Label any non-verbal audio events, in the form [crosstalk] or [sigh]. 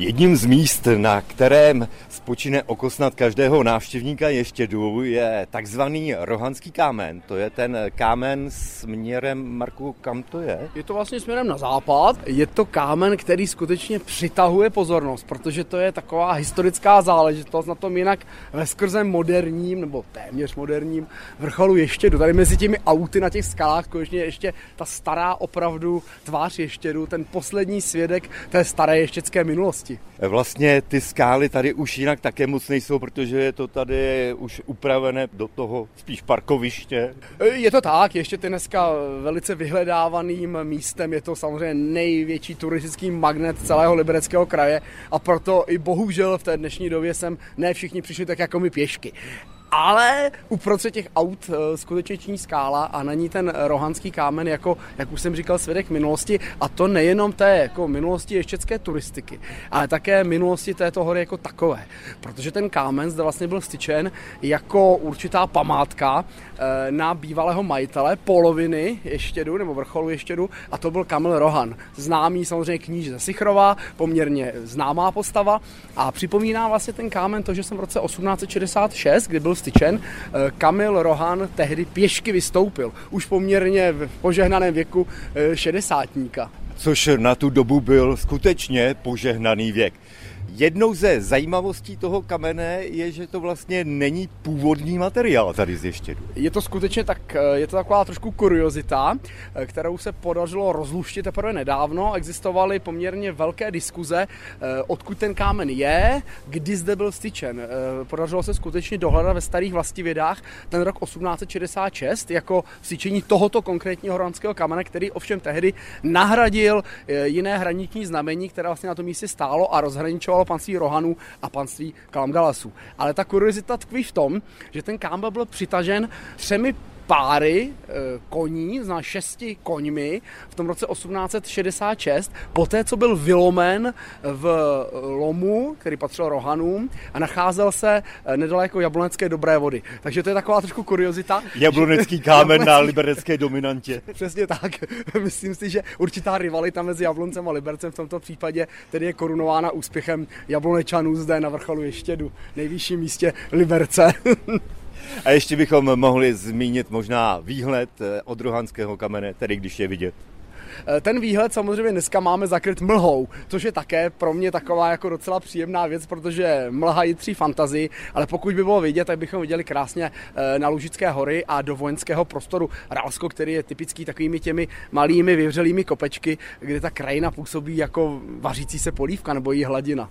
Jedním z míst, na kterém spočine okosnat každého návštěvníka Ještědu, je takzvaný Rohanský kámen. To je ten kámen směrem, Marku, kam to je? Je to vlastně směrem na západ. Je to kámen, který skutečně přitahuje pozornost, protože to je taková historická záležitost na tom jinak ve skrze moderním, nebo téměř moderním vrcholu Ještědu. Tady mezi těmi auty na těch skalách skutečně ještě ta stará opravdu tvář Ještědu, ten poslední svědek té staré ještěcké minulosti oblasti. Vlastně ty skály tady už jinak také moc nejsou, protože je to tady už upravené do toho spíš parkoviště. Je to tak, ještě ty dneska velice vyhledávaným místem, je to samozřejmě největší turistický magnet celého libereckého kraje a proto i bohužel v té dnešní době sem ne všichni přišli tak jako my pěšky ale uprostřed těch aut eh, skutečně činí skála a na ní ten rohanský kámen jako, jak už jsem říkal, svědek minulosti. A to nejenom té jako minulosti ještěcké turistiky, ale také minulosti této hory jako takové, protože ten kámen zde vlastně byl styčen jako určitá památka eh, na bývalého majitele poloviny Ještědu nebo vrcholu Ještědu a to byl Kamil Rohan, známý samozřejmě kníž ze Sichrova, poměrně známá postava. A připomíná vlastně ten kámen to, že jsem v roce 1866, kdy byl styčen. Eh, Kamil Rohan tehdy pěšky vystoupil, už poměrně v požehnaném věku eh, šedesátníka. Což na tu dobu byl skutečně požehnaný věk. Jednou ze zajímavostí toho kamene je, že to vlastně není původní materiál tady z Ještědu. Je to skutečně tak, je to taková trošku kuriozita, kterou se podařilo rozluštit teprve nedávno. Existovaly poměrně velké diskuze, odkud ten kámen je, kdy zde byl styčen. Podařilo se skutečně dohledat ve starých vlastivědách ten rok 1866 jako styčení tohoto konkrétního horanského kamene, který ovšem tehdy nahradil jiné hraniční znamení, které vlastně na tom místě stálo a rozhraničovalo panství Rohanů a panství Kalamgalasů. Ale ta kuriozita tkví v tom, že ten kámen byl přitažen třemi páry eh, koní, zná šesti koňmi v tom roce 1866, poté co byl vylomen v lomu, který patřil Rohanům a nacházel se eh, nedaleko Jablonecké dobré vody. Takže to je taková trošku kuriozita. Jablonecký [laughs] kámen na liberecké dominantě. [laughs] Přesně tak. [laughs] Myslím si, že určitá rivalita mezi Jabloncem a Libercem v tomto případě tedy je korunována úspěchem Jablonečanů zde na vrcholu Ještědu, nejvyšším místě Liberce. A ještě bychom mohli zmínit možná výhled eh, od Rohanského kamene, tedy když je vidět. Eh, ten výhled samozřejmě dneska máme zakryt mlhou, což je také pro mě taková jako docela příjemná věc, protože mlha tří fantazii, ale pokud by bylo vidět, tak bychom viděli krásně eh, na Lužické hory a do vojenského prostoru Rálsko, který je typický takovými těmi malými vyvřelými kopečky, kde ta krajina působí jako vařící se polívka nebo její hladina.